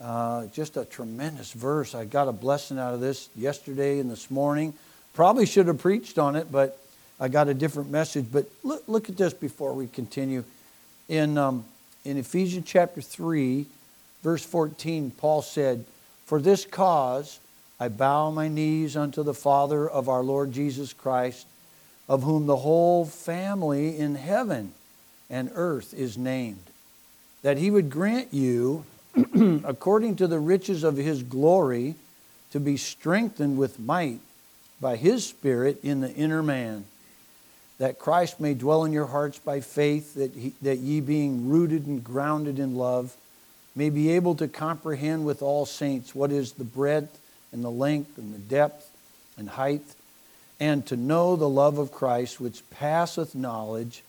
Uh, just a tremendous verse. I got a blessing out of this yesterday and this morning. Probably should have preached on it, but I got a different message. But look, look at this before we continue. In, um, in Ephesians chapter 3, verse 14, Paul said, For this cause I bow my knees unto the Father of our Lord Jesus Christ, of whom the whole family in heaven and earth is named, that he would grant you according to the riches of his glory, to be strengthened with might by his Spirit in the inner man, that Christ may dwell in your hearts by faith, that, he, that ye being rooted and grounded in love, may be able to comprehend with all saints what is the breadth and the length and the depth and height, and to know the love of Christ which passeth knowledge,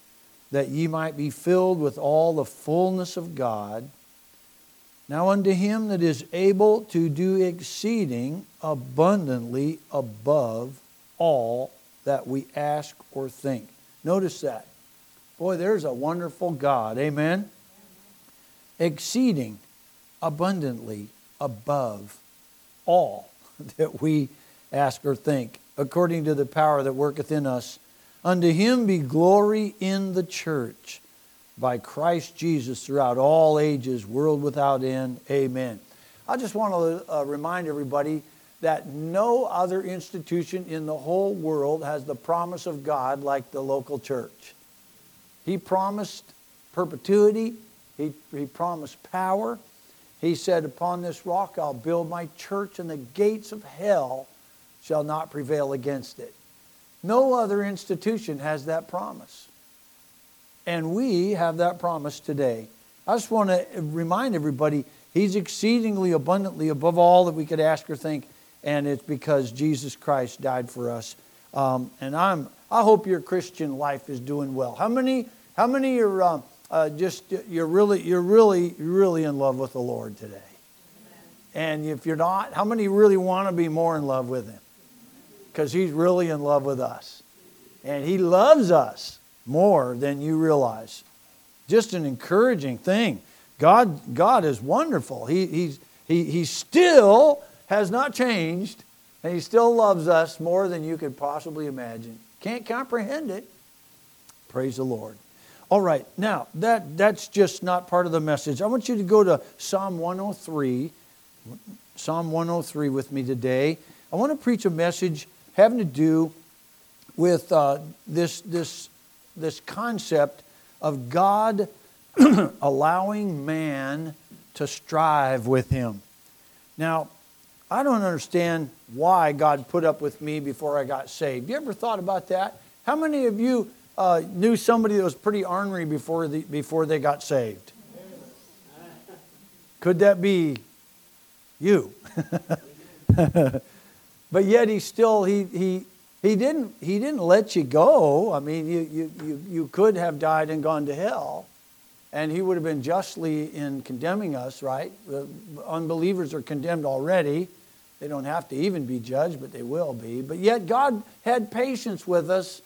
that ye might be filled with all the fullness of God. Now unto him that is able to do exceeding abundantly above all that we ask or think. Notice that. Boy, there's a wonderful God. Amen. Exceeding abundantly above all that we ask or think, according to the power that worketh in us. Unto him be glory in the church by Christ Jesus throughout all ages, world without end. Amen. I just want to uh, remind everybody that no other institution in the whole world has the promise of God like the local church. He promised perpetuity, He, he promised power. He said, Upon this rock I'll build my church, and the gates of hell shall not prevail against it. No other institution has that promise. And we have that promise today. I just want to remind everybody He's exceedingly abundantly above all that we could ask or think, and it's because Jesus Christ died for us. Um, and I'm, I hope your Christian life is doing well. How many, how many are uh, uh, just you're really, you're really, really in love with the Lord today? And if you're not, how many really want to be more in love with Him? Because He's really in love with us, and He loves us more than you realize. Just an encouraging thing. God, God is wonderful. He, he's, he, he still has not changed, and He still loves us more than you could possibly imagine. Can't comprehend it. Praise the Lord. All right, now that, that's just not part of the message. I want you to go to Psalm 103. Psalm 103 with me today. I want to preach a message having to do with uh, this, this this concept of God allowing man to strive with him. Now, I don't understand why God put up with me before I got saved. You ever thought about that? How many of you uh, knew somebody that was pretty ornery before, the, before they got saved? Could that be you? but yet he still he, he he didn't, he didn't let you go. I mean, you, you, you, you could have died and gone to hell, and he would have been justly in condemning us, right? Unbelievers are condemned already. They don't have to even be judged, but they will be. But yet, God had patience with us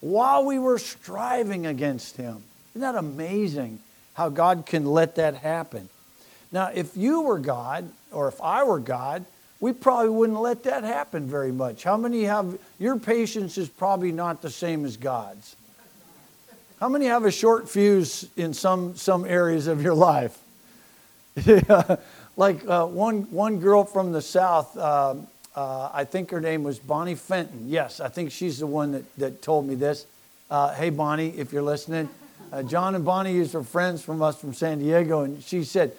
while we were striving against him. Isn't that amazing how God can let that happen? Now, if you were God, or if I were God, we probably wouldn't let that happen very much. How many have, your patience is probably not the same as God's. How many have a short fuse in some, some areas of your life? Like uh, one, one girl from the South, uh, uh, I think her name was Bonnie Fenton. Yes, I think she's the one that, that told me this. Uh, hey, Bonnie, if you're listening. Uh, John and Bonnie are friends from us from San Diego, and she said,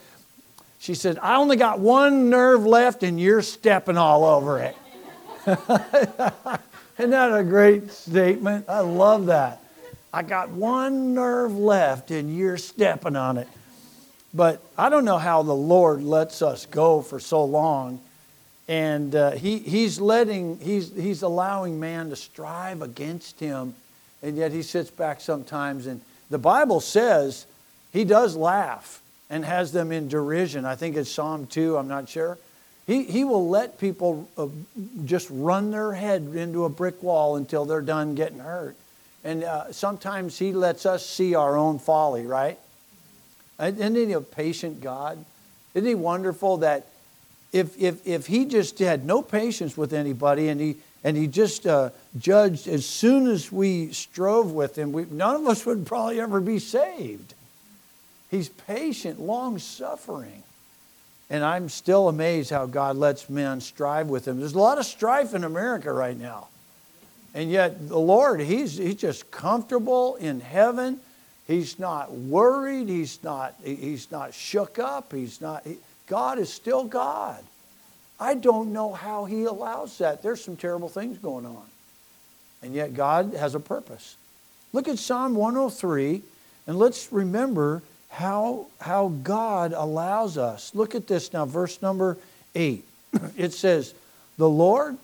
she said, I only got one nerve left and you're stepping all over it. Isn't that a great statement? I love that. I got one nerve left and you're stepping on it. But I don't know how the Lord lets us go for so long. And uh, he, he's letting, he's, he's allowing man to strive against him. And yet he sits back sometimes. And the Bible says he does laugh and has them in derision. I think it's Psalm 2, I'm not sure. He, he will let people uh, just run their head into a brick wall until they're done getting hurt. And uh, sometimes he lets us see our own folly, right? Isn't he a patient God? Isn't he wonderful that if, if, if he just had no patience with anybody and he, and he just uh, judged as soon as we strove with him, we, none of us would probably ever be saved. He's patient, long suffering. And I'm still amazed how God lets men strive with him. There's a lot of strife in America right now. And yet, the Lord, he's, he's just comfortable in heaven. He's not worried. He's not, he's not shook up. He's not, he, God is still God. I don't know how He allows that. There's some terrible things going on. And yet, God has a purpose. Look at Psalm 103, and let's remember how, how God allows us. Look at this now, verse number 8. It says, The Lord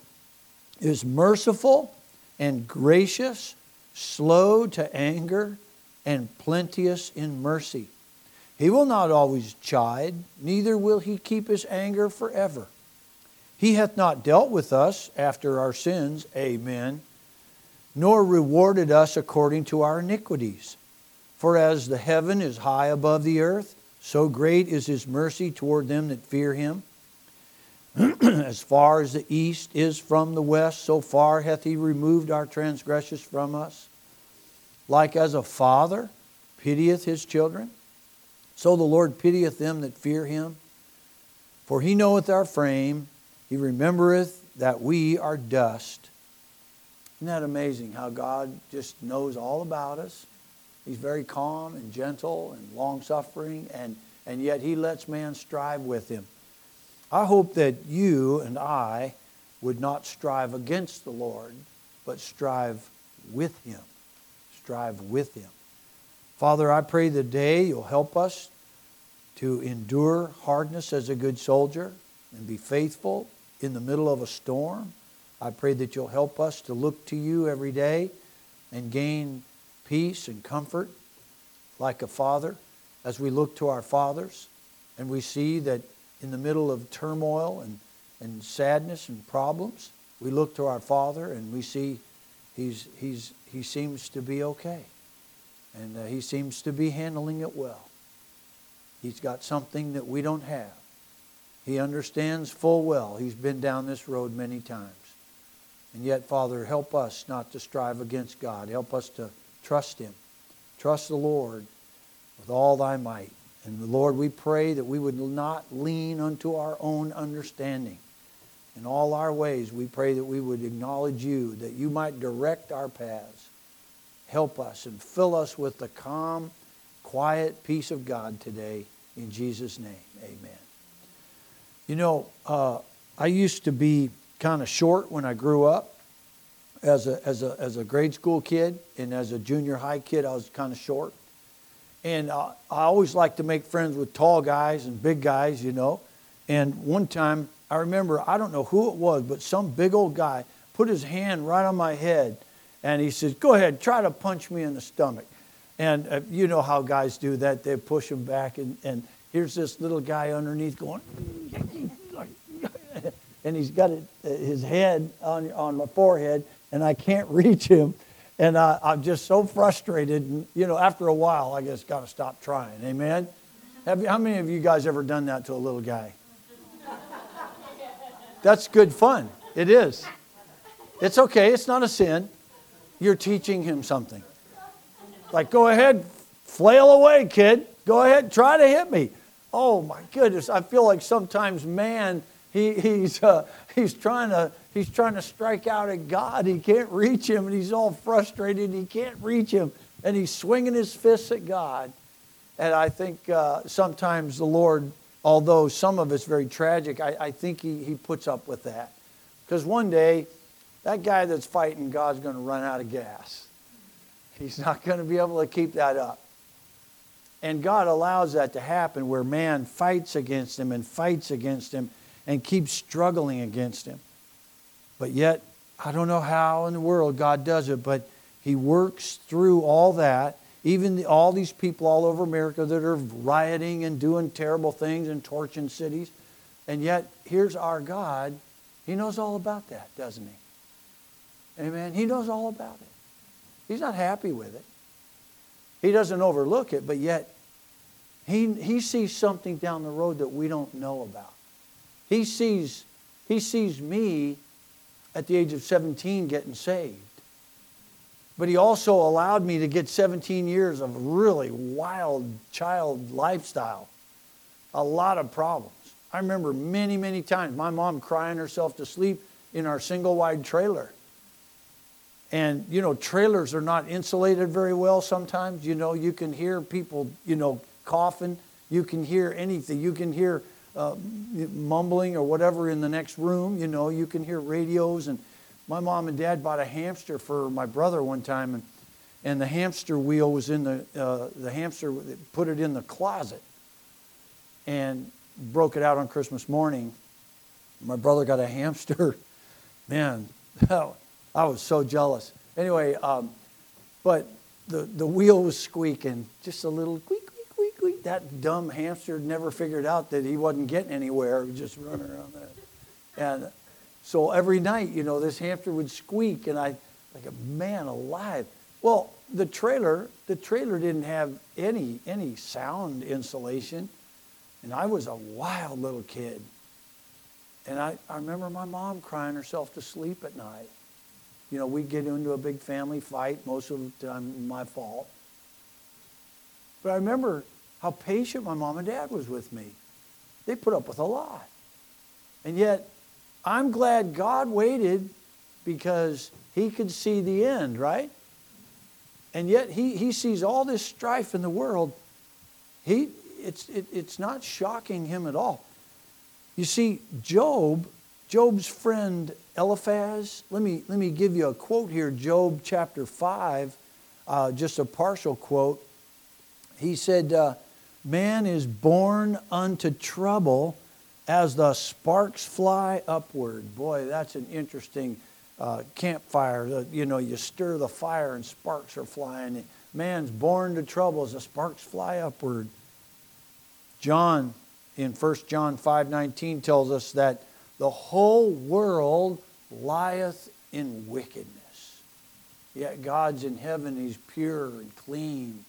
is merciful and gracious, slow to anger, and plenteous in mercy. He will not always chide, neither will he keep his anger forever. He hath not dealt with us after our sins, amen, nor rewarded us according to our iniquities. For as the heaven is high above the earth, so great is his mercy toward them that fear him. as far as the east is from the west, so far hath he removed our transgressions from us. Like as a father pitieth his children, so the Lord pitieth them that fear him. For he knoweth our frame, he remembereth that we are dust. Isn't that amazing how God just knows all about us? He's very calm and gentle and long suffering, and, and yet he lets man strive with him. I hope that you and I would not strive against the Lord, but strive with him. Strive with him. Father, I pray the day you'll help us to endure hardness as a good soldier and be faithful in the middle of a storm. I pray that you'll help us to look to you every day and gain peace and comfort like a father as we look to our fathers and we see that in the middle of turmoil and, and sadness and problems, we look to our father and we see he's, he's, he seems to be okay. And uh, he seems to be handling it well. He's got something that we don't have. He understands full well. He's been down this road many times. And yet, Father, help us not to strive against God. Help us to Trust Him. Trust the Lord with all thy might. And Lord, we pray that we would not lean unto our own understanding. In all our ways, we pray that we would acknowledge you, that you might direct our paths. Help us and fill us with the calm, quiet peace of God today. In Jesus' name, amen. You know, uh, I used to be kind of short when I grew up as a, as a, as a grade school kid and as a junior high kid, I was kind of short. And uh, I always like to make friends with tall guys and big guys, you know. And one time, I remember, I don't know who it was, but some big old guy put his hand right on my head and he says, Go ahead, try to punch me in the stomach. And uh, you know how guys do that, they push him back. And, and here's this little guy underneath going, and he's got it, his head on, on my forehead and I can't reach him. And I, I'm just so frustrated. And, you know, after a while, I just got to stop trying. Amen? Have you, how many of you guys ever done that to a little guy? That's good fun. It is. It's okay. It's not a sin. You're teaching him something. Like, go ahead, flail away, kid. Go ahead, try to hit me. Oh my goodness. I feel like sometimes man, he, he's, uh, he's trying to he's trying to strike out at God. He can't reach him, and he's all frustrated. He can't reach him, and he's swinging his fists at God. And I think uh, sometimes the Lord, although some of it's very tragic, I, I think he, he puts up with that. Because one day, that guy that's fighting God's going to run out of gas. He's not going to be able to keep that up. And God allows that to happen where man fights against him and fights against him and keeps struggling against him. But yet, I don't know how in the world God does it, but He works through all that. Even the, all these people all over America that are rioting and doing terrible things and torching cities. And yet, here's our God. He knows all about that, doesn't He? Amen. He knows all about it. He's not happy with it. He doesn't overlook it, but yet He, he sees something down the road that we don't know about. He sees, he sees me at the age of 17 getting saved. But he also allowed me to get 17 years of really wild child lifestyle. A lot of problems. I remember many, many times my mom crying herself to sleep in our single wide trailer. And, you know, trailers are not insulated very well sometimes. You know, you can hear people, you know, coughing. You can hear anything. You can hear uh, mumbling or whatever in the next room. You know, you can hear radios. And my mom and dad bought a hamster for my brother one time. And, and the hamster wheel was in the, uh, the hamster, put it in the closet. And broke it out on Christmas morning. My brother got a hamster. Man, I was so jealous. Anyway, um, but the, the wheel was squeaking, just a little squeak, That dumb hamster never figured out that he wasn't getting anywhere, just running around there. And so every night, you know, this hamster would squeak, and I, like a man alive. Well, the trailer, the trailer didn't have any any sound insulation, and I was a wild little kid. And I, I remember my mom crying herself to sleep at night you know, we'd get into a big family fight, most of the time my fault. But I remember how patient my mom and dad was with me. They put up with a lot. And yet, I'm glad God waited because he could see the end, right? And yet he, he sees all this strife in the world. He, it's, it, it's not shocking him at all. You see, Job Job's friend Eliphaz, let me, let me give you a quote here Job chapter 5, uh, just a partial quote. He said, uh, Man is born unto trouble as the sparks fly upward. Boy, that's an interesting uh, campfire. You know, you stir the fire and sparks are flying. Man's born to trouble as the sparks fly upward. John in 1 John 5:19 tells us that the whole world lieth in wickedness. Yet God's in heaven, He's pure and clean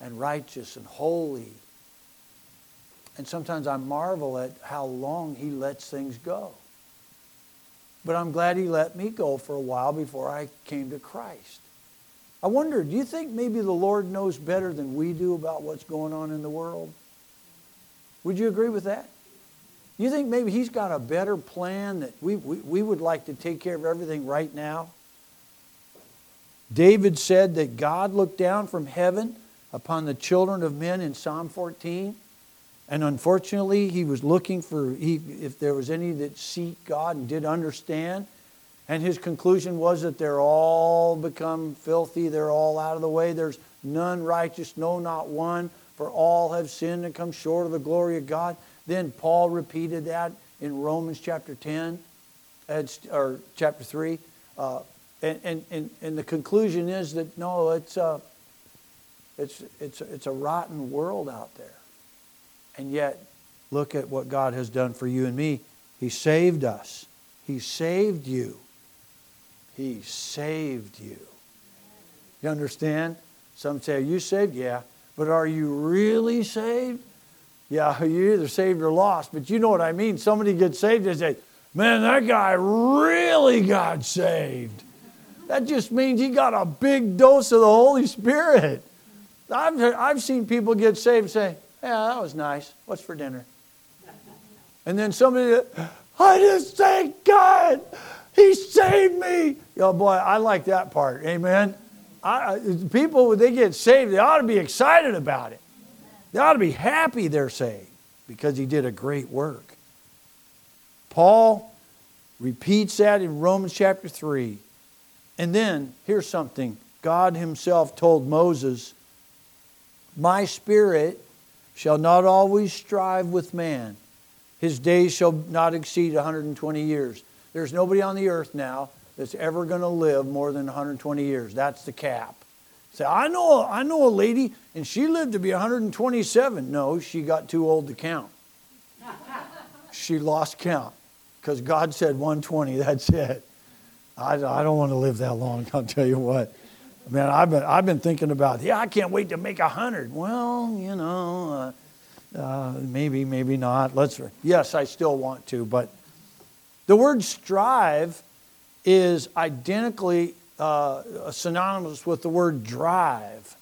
and righteous and holy. And sometimes I marvel at how long He lets things go. But I'm glad He let me go for a while before I came to Christ. I wonder, do you think maybe the Lord knows better than we do about what's going on in the world? Would you agree with that? You think maybe he's got a better plan that we, we, we would like to take care of everything right now? David said that God looked down from heaven upon the children of men in Psalm 14. And unfortunately, he was looking for he, if there was any that seek God and did understand. And his conclusion was that they're all become filthy, they're all out of the way. There's none righteous, no, not one, for all have sinned and come short of the glory of God. Then Paul repeated that in Romans chapter 10, or chapter 3. Uh, and, and, and, the conclusion is that no, it's a, it's, it's, it's a rotten world out there. And yet, look at what God has done for you and me. He saved us, He saved you. He saved you. You understand? Some say, Are you saved? Yeah. But are you really saved? Yeah, you're either saved or lost, but you know what I mean. Somebody gets saved and say, man, that guy really got saved. That just means he got a big dose of the Holy Spirit. I've, I've seen people get saved and say, yeah, that was nice. What's for dinner? And then somebody, I just thank God. He saved me. Oh boy, I like that part. Amen. I, people, when they get saved, they ought to be excited about it. They ought to be happy they're saved because he did a great work. Paul repeats that in Romans chapter 3. And then, here's something God Himself told Moses My spirit shall not always strive with man, his days shall not exceed 120 years. There's nobody on the earth now that's ever going to live more than 120 years. That's the cap. Say, I know, I know a lady, and she lived to be 127. No, she got too old to count. she lost count because God said 120. That's it. I, I don't want to live that long. I'll tell you what. Man, I've been, I've been thinking about, yeah, I can't wait to make a hundred. Well, you know, uh, uh, maybe, maybe not. Let's, yes, I still want to, but the word strive is identically uh, synonymous with the word drive.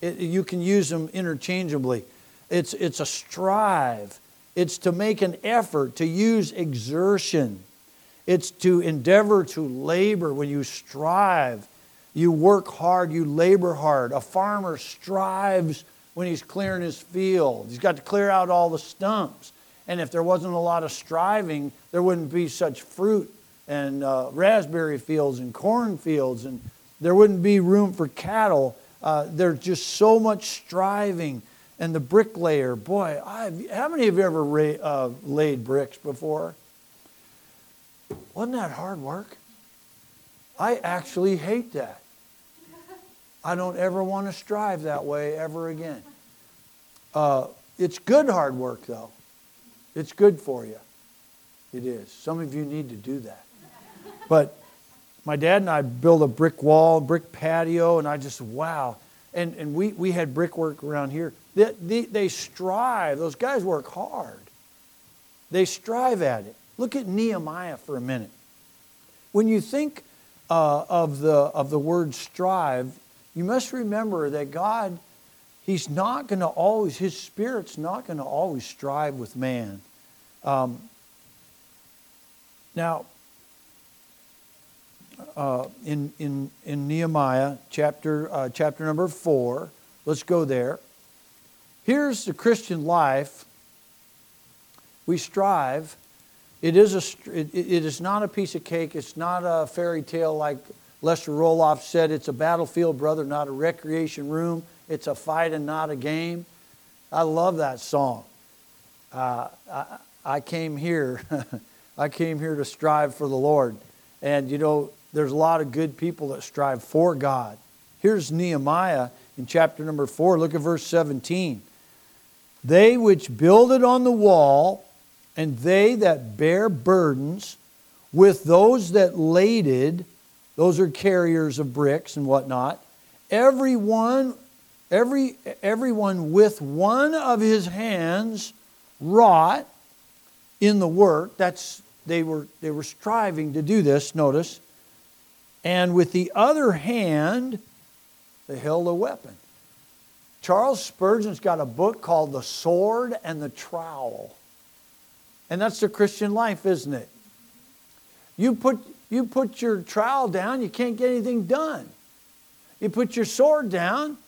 It, you can use them interchangeably. It's, it's a strive, it's to make an effort, to use exertion. It's to endeavor to labor when you strive. You work hard, you labor hard. A farmer strives when he's clearing his field. He's got to clear out all the stumps. And if there wasn't a lot of striving, there wouldn't be such fruit and uh, raspberry fields and corn fields, and there wouldn't be room for cattle. Uh, there's just so much striving. And the bricklayer, boy, I've, how many of you ever ra- uh, laid bricks before? Wasn't that hard work? I actually hate that. I don't ever want to strive that way ever again. Uh, it's good hard work, though. It's good for you. It is. Some of you need to do that. But my dad and I built a brick wall, brick patio, and I just, wow. And, and we, we had brickwork around here. They, they, they strive. Those guys work hard. They strive at it. Look at Nehemiah for a minute. When you think uh, of, the, of the word strive, you must remember that God, He's not going to always, His Spirit's not going to always strive with man. Um, now, uh, in, in, in Nehemiah chapter, uh, chapter number four, let's go there. Here's the Christian life. We strive it is, a, it, it is not a piece of cake. It's not a fairy tale like Lester Roloff said. It's a battlefield, brother, not a recreation room. It's a fight and not a game. I love that song. Uh, I, I came here. I came here to strive for the Lord. And you know, there's a lot of good people that strive for God. Here's Nehemiah in chapter number 4. Look at verse 17. They which builded on the wall and they that bear burdens with those that laded, those are carriers of bricks and whatnot, everyone, every, everyone with one of his hands wrought in the work. That's they were they were striving to do this, notice. And with the other hand, they held a weapon. Charles Spurgeon's got a book called The Sword and the Trowel. And that's the Christian life, isn't it? You put, you put your trowel down, you can't get anything done. You put your sword down,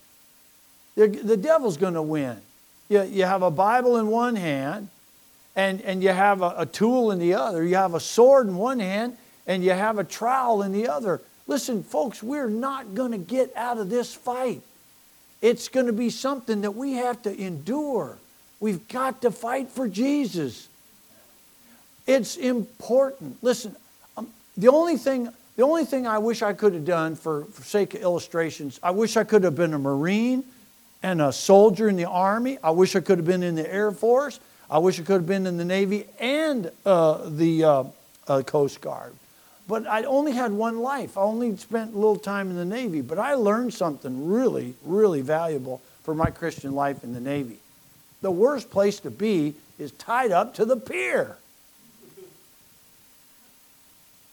the, devil's going to win. You, you have a Bible in one hand, and, and you have a, a tool in the other. You have a sword in one hand, and you have a trowel in the other. Listen, folks, we're not going to get out of this fight. It's going to be something that we have to endure. We've got to fight for Jesus. It's important. Listen, the only thing the only thing I wish I could have done for, for sake of illustrations, I wish I could have been a Marine and a soldier in the Army. I wish I could have been in the Air Force. I wish I could have been in the Navy and uh, the uh, uh, Coast Guard. But I only had one life. I only spent a little time in the Navy. But I learned something really, really valuable for my Christian life in the Navy. The worst place to be is tied up to the pier.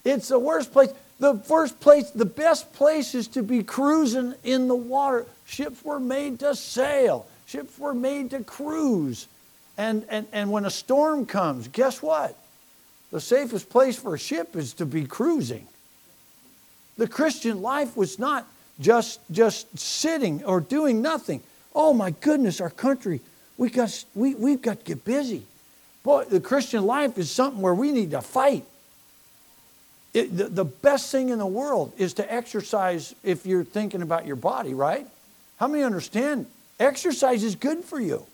It's the worst place. The first place, the best place is to be cruising in the water. Ships were made to sail, ships were made to cruise. And, and, and when a storm comes, guess what? The safest place for a ship is to be cruising. The Christian life was not just, just sitting or doing nothing. Oh my goodness, our country, we got, we, we've got to get busy. Boy, the Christian life is something where we need to fight. It, the, the best thing in the world is to exercise if you're thinking about your body, right? How many understand exercise is good for you?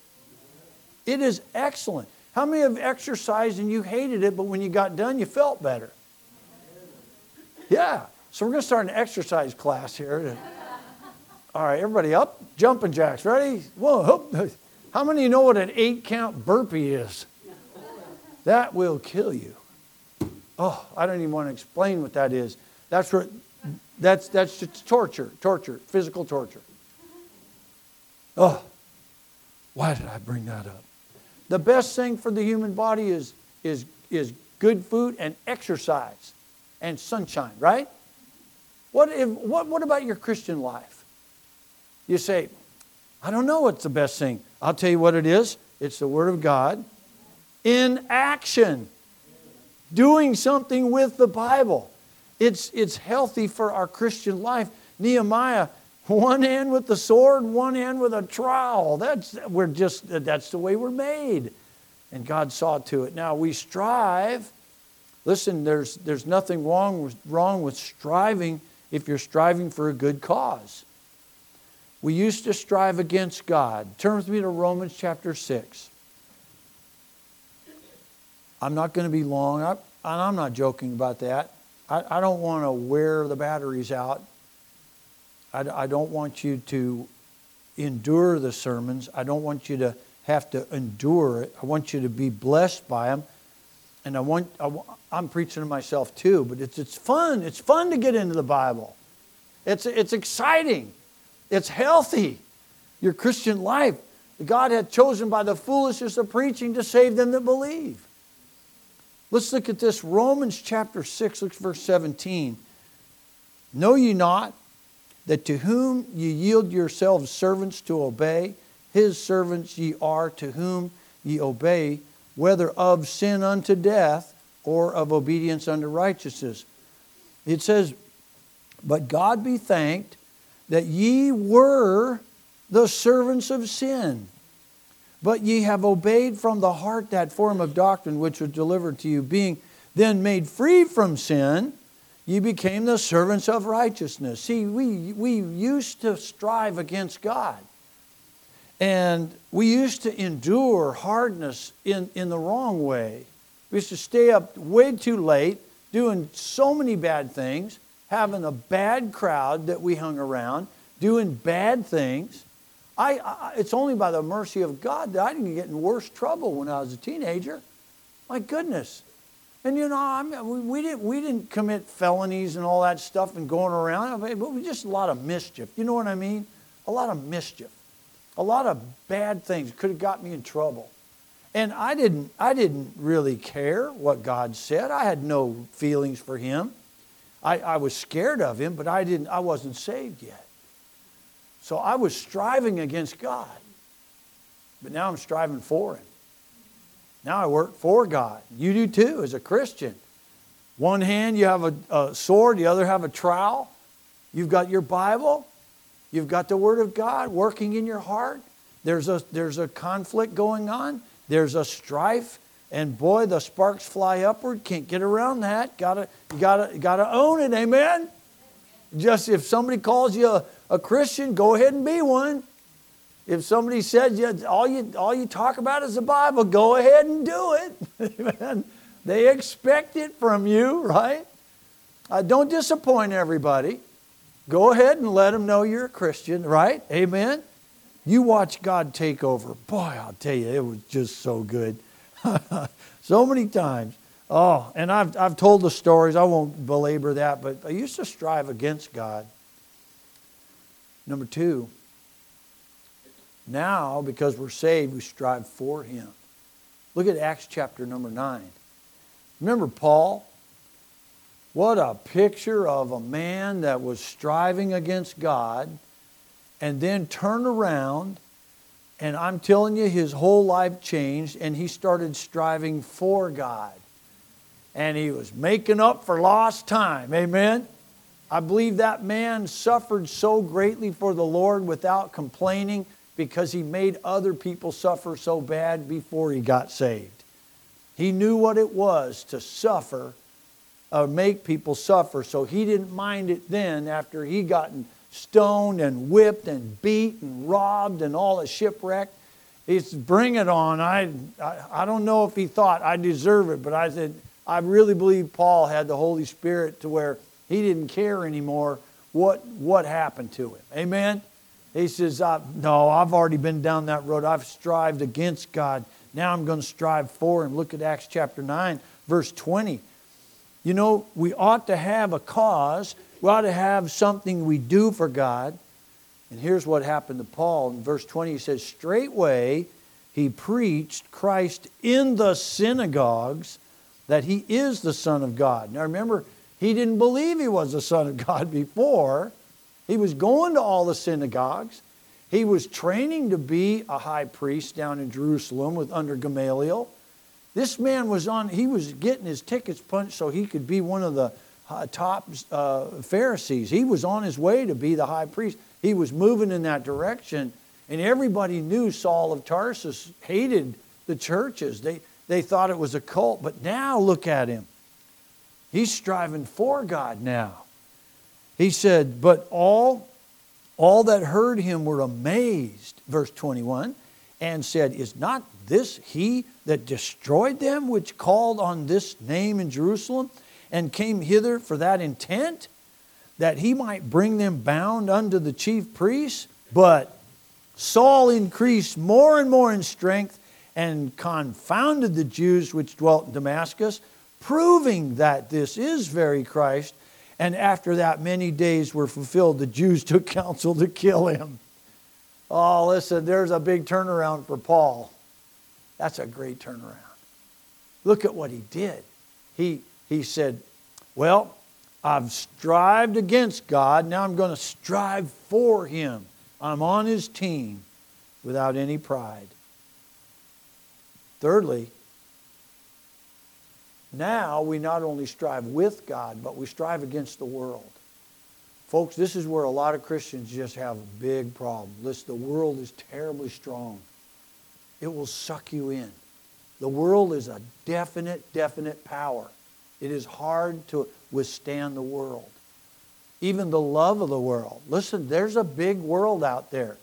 It is excellent. How many have exercised and you hated it, but when you got done, you felt better? Yeah. So we're going to start an exercise class here. All right, everybody up. Jumping jacks. Ready? Whoa. How many know what an eight count burpee is? That will kill you. Oh, I don't even want to explain what that is. That's where That's, that's just torture, torture, physical torture. Oh, why did I bring that up? The best thing for the human body is, is, is good food and exercise and sunshine, right? What, if, what, what about your Christian life? You say, I don't know what's the best thing. I'll tell you what it is it's the Word of God in action, doing something with the Bible. It's, it's healthy for our Christian life. Nehemiah, one hand with the sword, one hand with a trowel. That's, we're just, that's the way we're made. And God saw to it. Now we strive. Listen, there's, there's nothing wrong with, wrong with striving if you're striving for a good cause. We used to strive against God. Turn with me to Romans chapter 6. I'm not going to be long, I, and I'm not joking about that. I, I don't want to wear the batteries out. I, I don't want you to endure the sermons. I don't want you to have to endure it. I want you to be blessed by them. And I want, I, am preaching to myself too, but it's, it's fun. It's fun to get into the Bible. It's, it's exciting. It's healthy. Your Christian life. God had chosen by the foolishness of preaching to save them that believe. Let's look at this. Romans chapter 6, look verse 17. Know ye not that to whom ye yield yourselves servants to obey, his servants ye are to whom ye obey, whether of sin unto death or of obedience unto righteousness. It says, But God be thanked that ye were the servants of sin but ye have obeyed from the heart that form of doctrine which was delivered to you. Being then made free from sin, ye became the servants of righteousness. See, we, we used to strive against God. And we used to endure hardness in, in the wrong way. We used to stay up way too late, doing so many bad things, having a bad crowd that we hung around, doing bad things. I, I, it's only by the mercy of God that I didn't get in worse trouble when I was a teenager. My goodness. And you know, I mean, we, didn't, we didn't commit felonies and all that stuff and going around, but we just a lot of mischief. You know what I mean? A lot of mischief. A lot of bad things could have got me in trouble. And I didn't, I didn't really care what God said. I had no feelings for him. I, I was scared of him, but I, didn't, I wasn't saved yet. So I was striving against God. But now I'm striving for Him. Now I work for God. You do too as a Christian. One hand you have a, a sword, the other have a trowel. You've got your Bible. You've got the Word of God working in your heart. There's a, there's a conflict going on. There's a strife. And boy, the sparks fly upward. Can't get around that. Gotta, you gotta, gotta own it. Amen. Just if somebody calls you a, a Christian, go ahead and be one. If somebody says yeah, all you all you talk about is the Bible, go ahead and do it. they expect it from you, right? Uh, don't disappoint everybody. Go ahead and let them know you're a Christian, right? Amen. You watch God take over. Boy, I'll tell you, it was just so good. so many times. Oh, and I've, I've told the stories. I won't belabor that, but I used to strive against God. Number two, now because we're saved, we strive for Him. Look at Acts chapter number 9. Remember Paul? What a picture of a man that was striving against God and then turned around. And I'm telling you, his whole life changed and he started striving for God. And he was making up for lost time. Amen? I believe that man suffered so greatly for the Lord without complaining because he made other people suffer so bad before he got saved. He knew what it was to suffer or make people suffer, so he didn't mind it then after he gotten stoned and whipped and beat and robbed and all the shipwreck. He's bring it on. I, I, I don't know if he thought I deserve it, but I said, I really believe Paul had the Holy Spirit to where he didn't care anymore what, what happened to him. Amen? He says, No, I've already been down that road. I've strived against God. Now I'm going to strive for him. Look at Acts chapter 9, verse 20. You know, we ought to have a cause. We ought to have something we do for God. And here's what happened to Paul. In verse 20, he says, Straightway he preached Christ in the synagogues that he is the Son of God. Now remember, he didn't believe he was the Son of God before. He was going to all the synagogues. He was training to be a high priest down in Jerusalem with under Gamaliel. This man was on, he was getting his tickets punched so he could be one of the uh, top uh, Pharisees. He was on his way to be the high priest. He was moving in that direction. And everybody knew Saul of Tarsus hated the churches. They, they thought it was a cult. But now look at him. He's striving for God now. He said, But all, all that heard him were amazed, verse 21, and said, Is not this he that destroyed them, which called on this name in Jerusalem, and came hither for that intent, that he might bring them bound unto the chief priests? But Saul increased more and more in strength and confounded the Jews which dwelt in Damascus, proving that this is very Christ. And after that, many days were fulfilled. The Jews took counsel to kill him. Oh, listen, there's a big turnaround for Paul. That's a great turnaround. Look at what he did. He, he said, Well, I've strived against God. Now I'm going to strive for him. I'm on his team without any pride. Thirdly, now we not only strive with God, but we strive against the world. Folks, this is where a lot of Christians just have a big problem. Listen, the world is terribly strong. It will suck you in. The world is a definite, definite power. It is hard to withstand the world. Even the love of the world. Listen, there's a big world out there.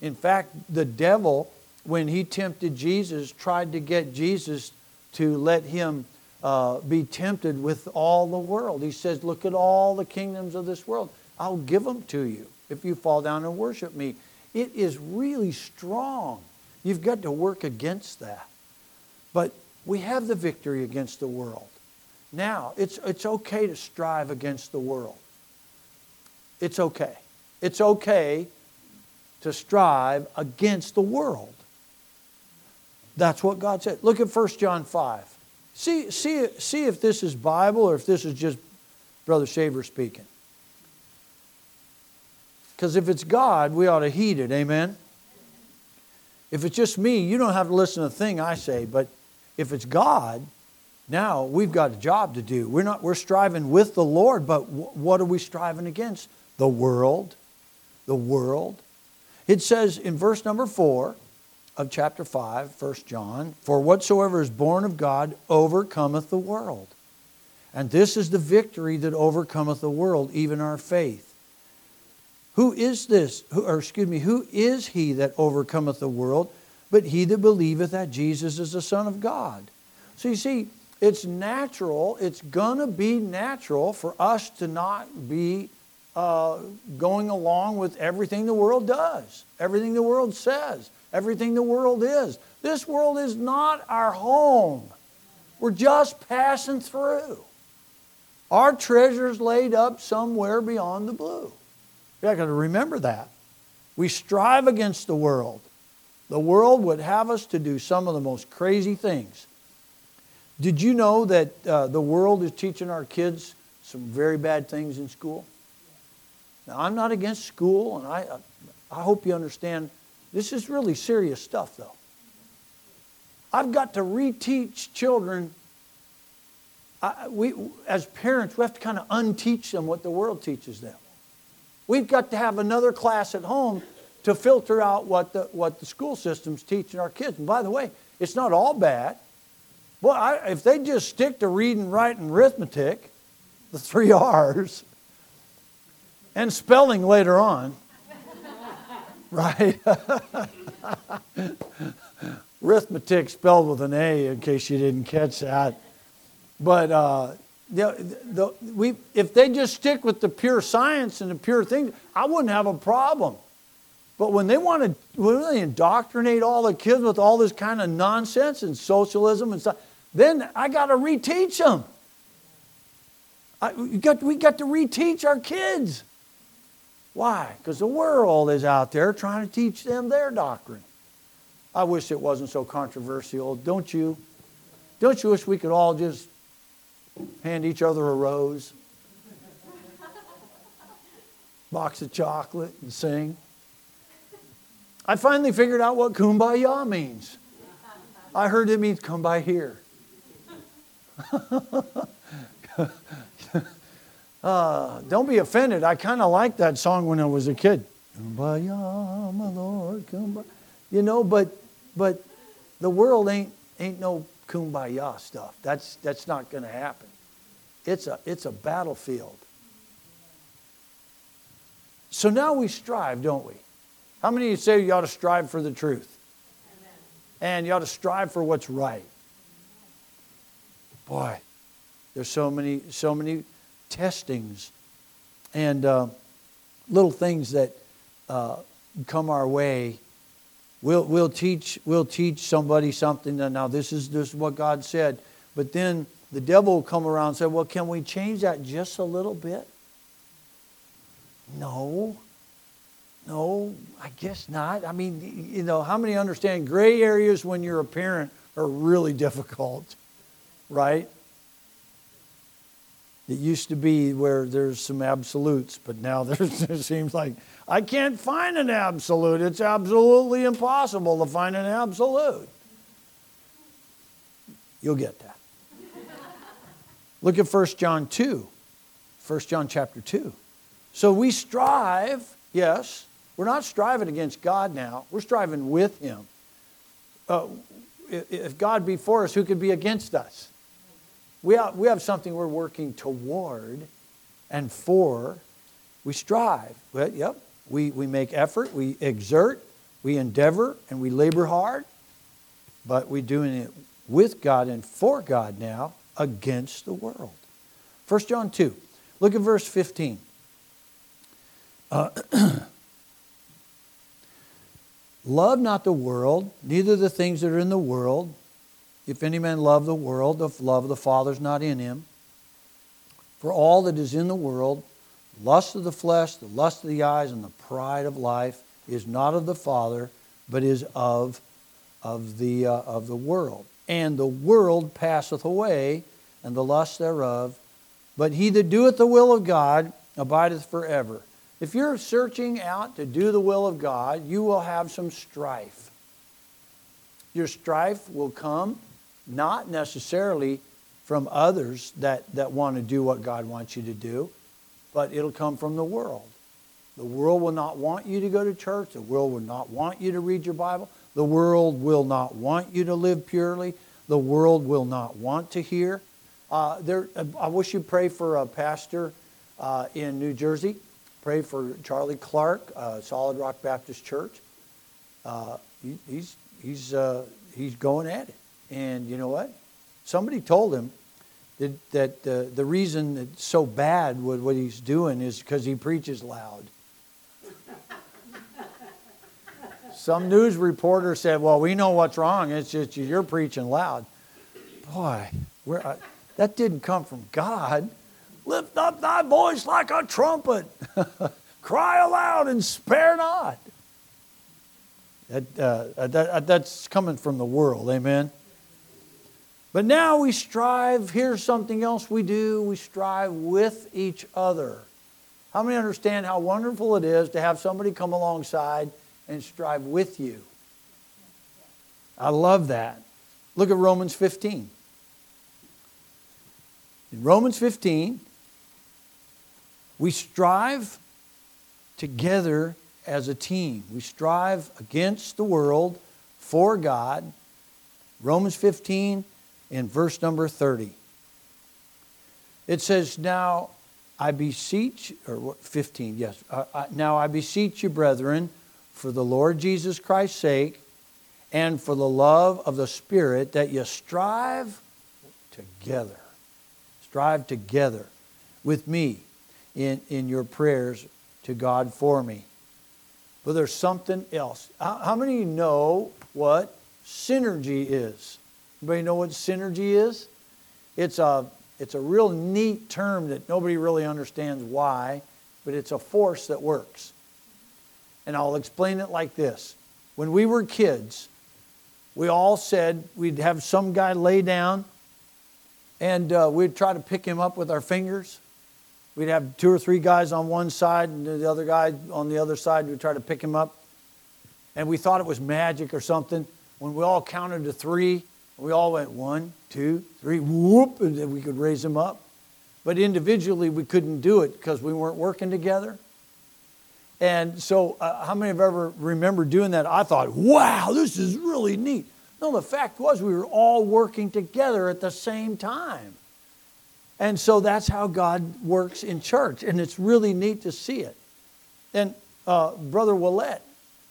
In fact, the devil, when he tempted Jesus, tried to get Jesus to let him uh, be tempted with all the world. He says, Look at all the kingdoms of this world. I'll give them to you if you fall down and worship me. It is really strong. You've got to work against that. But we have the victory against the world. Now, it's, it's okay to strive against the world. It's okay. It's okay to strive against the world. That's what God said. Look at 1 John 5. See, see, see if this is Bible or if this is just Brother Shaver speaking. Because if it's God, we ought to heed it. Amen? If it's just me, you don't have to listen to a thing I say. But if it's God, now we've got a job to do. We're not we're striving with the Lord, but what are we striving against? The world. The world. It says in verse number 4, of chapter 5, 1 John, for whatsoever is born of God overcometh the world. And this is the victory that overcometh the world, even our faith. Who is this, who, or excuse me, who is he that overcometh the world, but he that believeth that Jesus is the Son of God? So you see, it's natural, it's going to be natural for us to not be uh, going along with everything the world does, everything the world says everything the world is. This world is not our home. We're just passing through. Our treasure's laid up somewhere beyond the blue. You got to remember that. We strive against the world. The world would have us to do some of the most crazy things. Did you know that uh, the world is teaching our kids some very bad things in school? Now, I'm not against school, and I, I hope you understand this is really serious stuff, though. I've got to reteach children. I, we, as parents, we have to kind of unteach them what the world teaches them. We've got to have another class at home to filter out what the, what the school system's teaching our kids. And by the way, it's not all bad. Well, I, if they just stick to reading, writing, arithmetic, the three R's, and spelling later on, right? Arithmetic spelled with an A, in case you didn't catch that. But uh, the, the, we, if they just stick with the pure science and the pure things, I wouldn't have a problem. But when they want to when they indoctrinate all the kids with all this kind of nonsense and socialism and stuff, then I got to reteach them. I, we, got, we got to reteach our kids. Why? Because the world is out there trying to teach them their doctrine. I wish it wasn't so controversial, don't you? Don't you wish we could all just hand each other a rose, box of chocolate, and sing? I finally figured out what kumbaya means. I heard it means come by here. uh, don't be offended. I kind of liked that song when I was a kid. Kumbaya, my Lord, kumbaya. You know, but but the world ain't ain't no kumbaya stuff. That's that's not going to happen. It's a it's a battlefield. So now we strive, don't we? How many of you say you ought to strive for the truth? Amen. And you ought to strive for what's right. Boy, there's so many so many testings and uh, little things that uh, come our way We'll, we'll, teach, we'll teach somebody something now this is, this is what God said. But then the devil will come around and say, well, can we change that just a little bit? No. No, I guess not. I mean, you know, how many understand gray areas when you're a parent are really difficult, right? It used to be where there's some absolutes, but now there's, there seems like I can't find an absolute. It's absolutely impossible to find an absolute. You'll get that. Look at 1 John 2. 1 John chapter 2. So we strive, yes, we're not striving against God now, we're striving with Him. Uh, if God be for us, who could be against us? We have, we have something we're working toward and for. We strive. Well, yep, we, we make effort, we exert, we endeavor, and we labor hard, but we're doing it with God and for God now against the world. 1 John 2, look at verse 15. Uh, love not the world, neither the things that are in the world. If any man love the world, the love of the Father is not in him. For all that is in the world, lust of the flesh, the lust of the eyes, and the pride of life is not of the Father, but is of, of, the, uh, of the world. And the world passeth away, and the lust thereof. But he that doeth the will of God abideth forever. If you're searching out to do the will of God, you will have some strife. Your strife will come not necessarily from others that, that want to do what God wants you to do, but it'll come from the world. The world will not want you to go to church. The world will not want you to read your Bible. The world will not want you to live purely. The world will not want to hear. Uh, there, I wish you'd pray for a pastor uh, in New Jersey. Pray for Charlie Clark, uh, Solid Rock Baptist Church. Uh, he, he's, he's, uh, he's going at it. And you know what? Somebody told him that, that uh, the reason it's so bad with what he's doing is because he preaches loud. Some news reporter said, Well, we know what's wrong. It's just you're preaching loud. Boy, uh, that didn't come from God. Lift up thy voice like a trumpet, cry aloud and spare not. That, uh, that, that's coming from the world, amen? But now we strive, here's something else we do we strive with each other. How many understand how wonderful it is to have somebody come alongside and strive with you? I love that. Look at Romans 15. In Romans 15, we strive together as a team. We strive against the world for God. Romans 15, in verse number 30. It says, Now I beseech, or what, 15, yes. Now I beseech you, brethren, for the Lord Jesus Christ's sake and for the love of the Spirit, that you strive together. Strive together with me in, in your prayers to God for me. But there's something else. How, how many of you know what synergy is? Anybody know what synergy is? It's a It's a real neat term that nobody really understands why, but it's a force that works. And I'll explain it like this. When we were kids, we all said we'd have some guy lay down and uh, we'd try to pick him up with our fingers. We'd have two or three guys on one side and the other guy on the other side. We'd try to pick him up. And we thought it was magic or something. When we all counted to three, we all went one, two, three, whoop, and then we could raise them up. But individually, we couldn't do it because we weren't working together. And so, uh, how many have ever remembered doing that? I thought, wow, this is really neat. No, the fact was we were all working together at the same time. And so that's how God works in church. And it's really neat to see it. And uh, Brother Willett,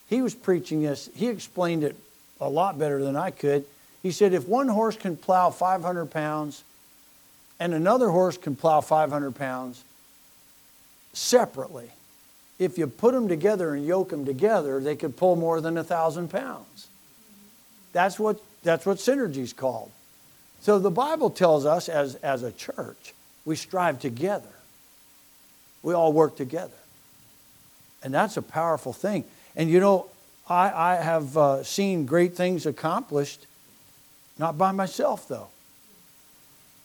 he was preaching this. He explained it a lot better than I could. He said, if one horse can plow 500 pounds and another horse can plow 500 pounds separately, if you put them together and yoke them together, they could pull more than a thousand pounds. That's what, that's what synergy is called. So the Bible tells us as, as a church, we strive together. We all work together. And that's a powerful thing. And you know, I, I have uh, seen great things accomplished, not by myself though.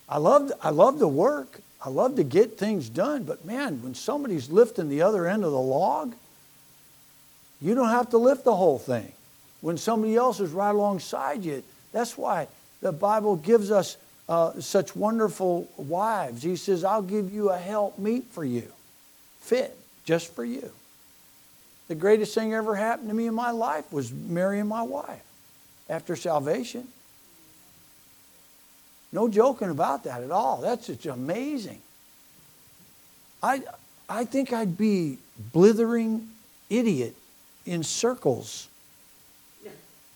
I love, I love to work. I love to get things done, but man, when somebody's lifting the other end of the log, you don't have to lift the whole thing. When somebody else is right alongside you, that's why the Bible gives us uh, such wonderful wives. He says, I'll give you a help meet for you, fit just for you. The greatest thing ever happened to me in my life was marrying my wife after salvation. No joking about that at all. That's just amazing. I, I think I'd be blithering idiot in circles,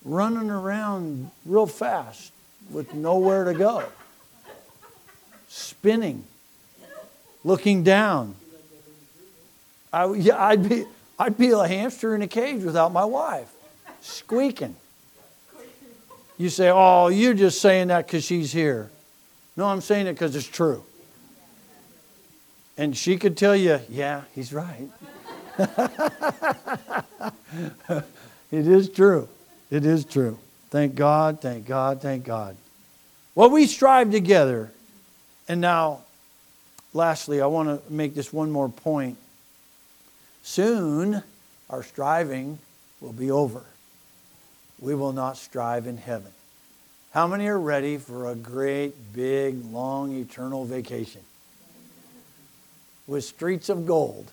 running around real fast with nowhere to go, spinning, looking down. I, yeah, I'd be, I'd be a hamster in a cage without my wife, squeaking. You say, oh, you're just saying that because she's here. No, I'm saying it because it's true. And she could tell you, yeah, he's right. it is true. It is true. Thank God, thank God, thank God. Well, we strive together. And now, lastly, I want to make this one more point. Soon, our striving will be over we will not strive in heaven. How many are ready for a great, big, long, eternal vacation? With streets of gold.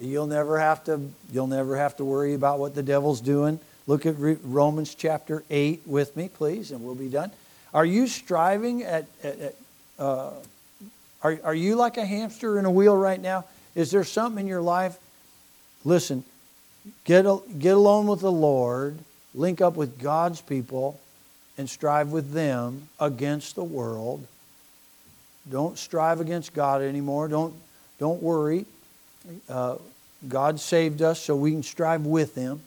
You'll never have to, you'll never have to worry about what the devil's doing. Look at Romans chapter 8 with me, please, and we'll be done. Are you striving at, at, at uh, are, are you like a hamster in a wheel right now? Is there something in your life? Listen, get, get alone with the Lord link up with God's people and strive with them against the world. Don't strive against God anymore. Don't, don't worry. Uh, God saved us so we can strive with Him.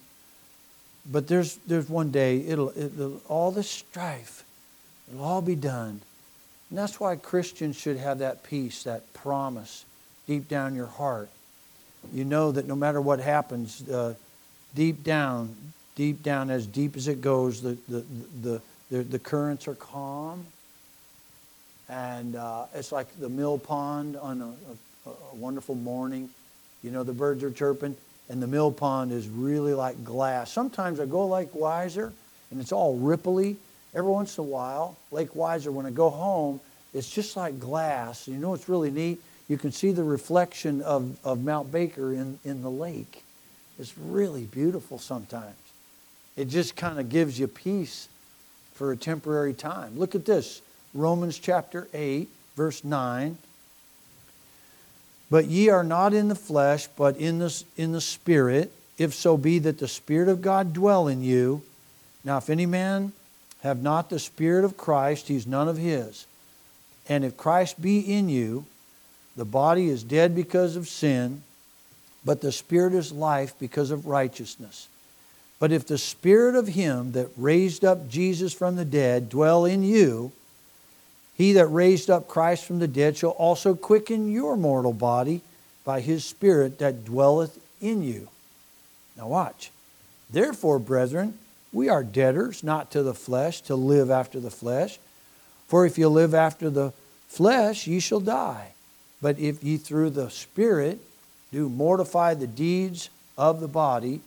But there's, there's one day, it'll, it'll, all this strife, it'll all be done. And that's why Christians should have that peace, that promise deep down your heart. You know that no matter what happens, uh, deep down, deep down, as deep as it goes, the, the, the, the, the currents are calm. And uh, it's like the mill pond on a, a, a wonderful morning. You know, the birds are chirping, and the mill pond is really like glass. Sometimes I go Lake Wiser, and it's all ripply. Every once in a while, Lake Wiser, when I go home, it's just like glass. You know what's really neat? You can see the reflection of, of Mount Baker in, in the lake. It's really beautiful sometimes. It just kind of gives you peace for a temporary time. Look at this Romans chapter 8, verse 9. But ye are not in the flesh, but in the, in the Spirit, if so be that the Spirit of God dwell in you. Now, if any man have not the Spirit of Christ, he's none of his. And if Christ be in you, the body is dead because of sin, but the Spirit is life because of righteousness. But if the spirit of him that raised up Jesus from the dead dwell in you, He that raised up Christ from the dead shall also quicken your mortal body by his Spirit that dwelleth in you. Now, watch. Therefore, brethren, we are debtors not to the flesh to live after the flesh. For if you live after the flesh, ye shall die. But if ye through the Spirit do mortify the deeds of the body,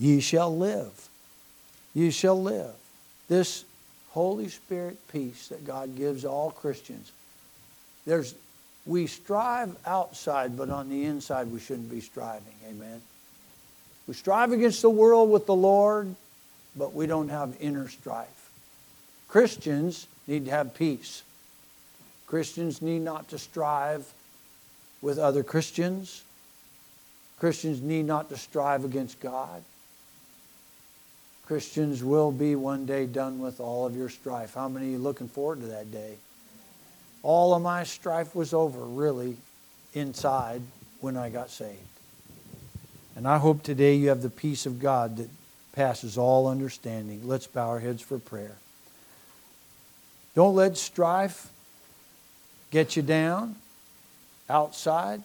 ye shall live. Ye shall live. This Holy Spirit peace that God gives all Christians. There's we strive outside, but on the inside we shouldn't be striving. Amen. We strive against the world with the Lord, but we don't have inner strife. Christians need to have peace. Christians need not to strive with other Christians. Christians need not to strive against God. Christians will be one day done with all of your strife. How many are you looking forward to that day? All of my strife was over, really, inside when I got saved. And I hope today you have the peace of God that passes all understanding. Let's bow our heads for prayer. Don't let strife get you down outside.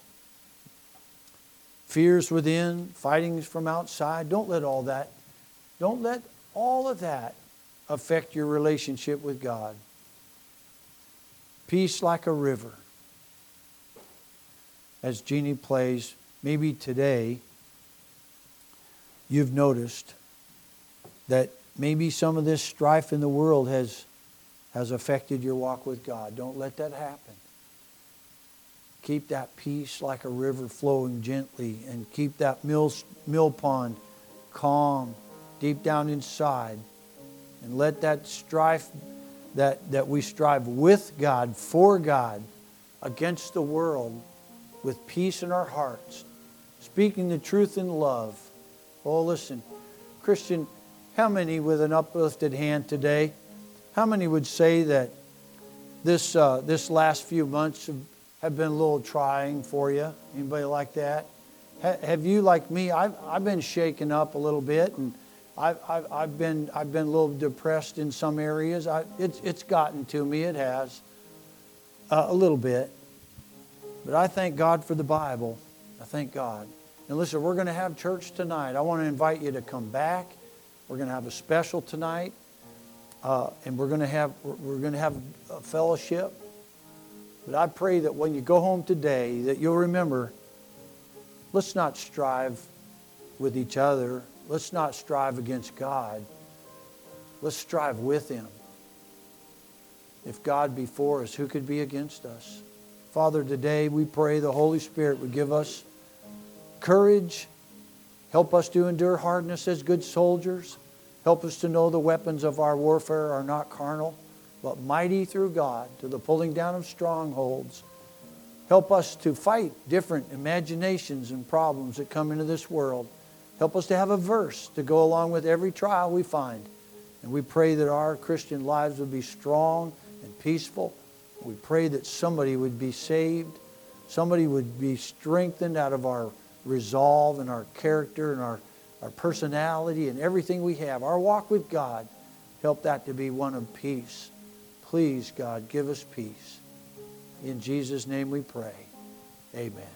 Fears within, fightings from outside. Don't let all that, don't let all of that affect your relationship with God. Peace like a river. As Jeannie plays, maybe today you've noticed that maybe some of this strife in the world has, has affected your walk with God. Don't let that happen. Keep that peace like a river flowing gently and keep that mill, mill pond calm deep down inside. And let that strife that, that we strive with God, for God, against the world, with peace in our hearts, speaking the truth in love. Oh, listen, Christian, how many with an uplifted hand today, how many would say that this, uh, this last few months have, have been a little trying for you? Anybody like that? Ha- have you, like me, I've, I've been shaken up a little bit and I've, I've, I've, been, I've been a little depressed in some areas. I, it's, it's gotten to me, it has, uh, a little bit. But I thank God for the Bible. I thank God. And listen, we're going to have church tonight. I want to invite you to come back. We're going to have a special tonight, uh, and we're going to have we're going to have a fellowship. But I pray that when you go home today, that you'll remember. Let's not strive with each other Let's not strive against God. Let's strive with Him. If God be for us, who could be against us? Father, today we pray the Holy Spirit would give us courage, help us to endure hardness as good soldiers, help us to know the weapons of our warfare are not carnal, but mighty through God to the pulling down of strongholds. Help us to fight different imaginations and problems that come into this world. Help us to have a verse to go along with every trial we find. And we pray that our Christian lives would be strong and peaceful. We pray that somebody would be saved, somebody would be strengthened out of our resolve and our character and our, our personality and everything we have. Our walk with God, help that to be one of peace. Please, God, give us peace. In Jesus' name we pray. Amen.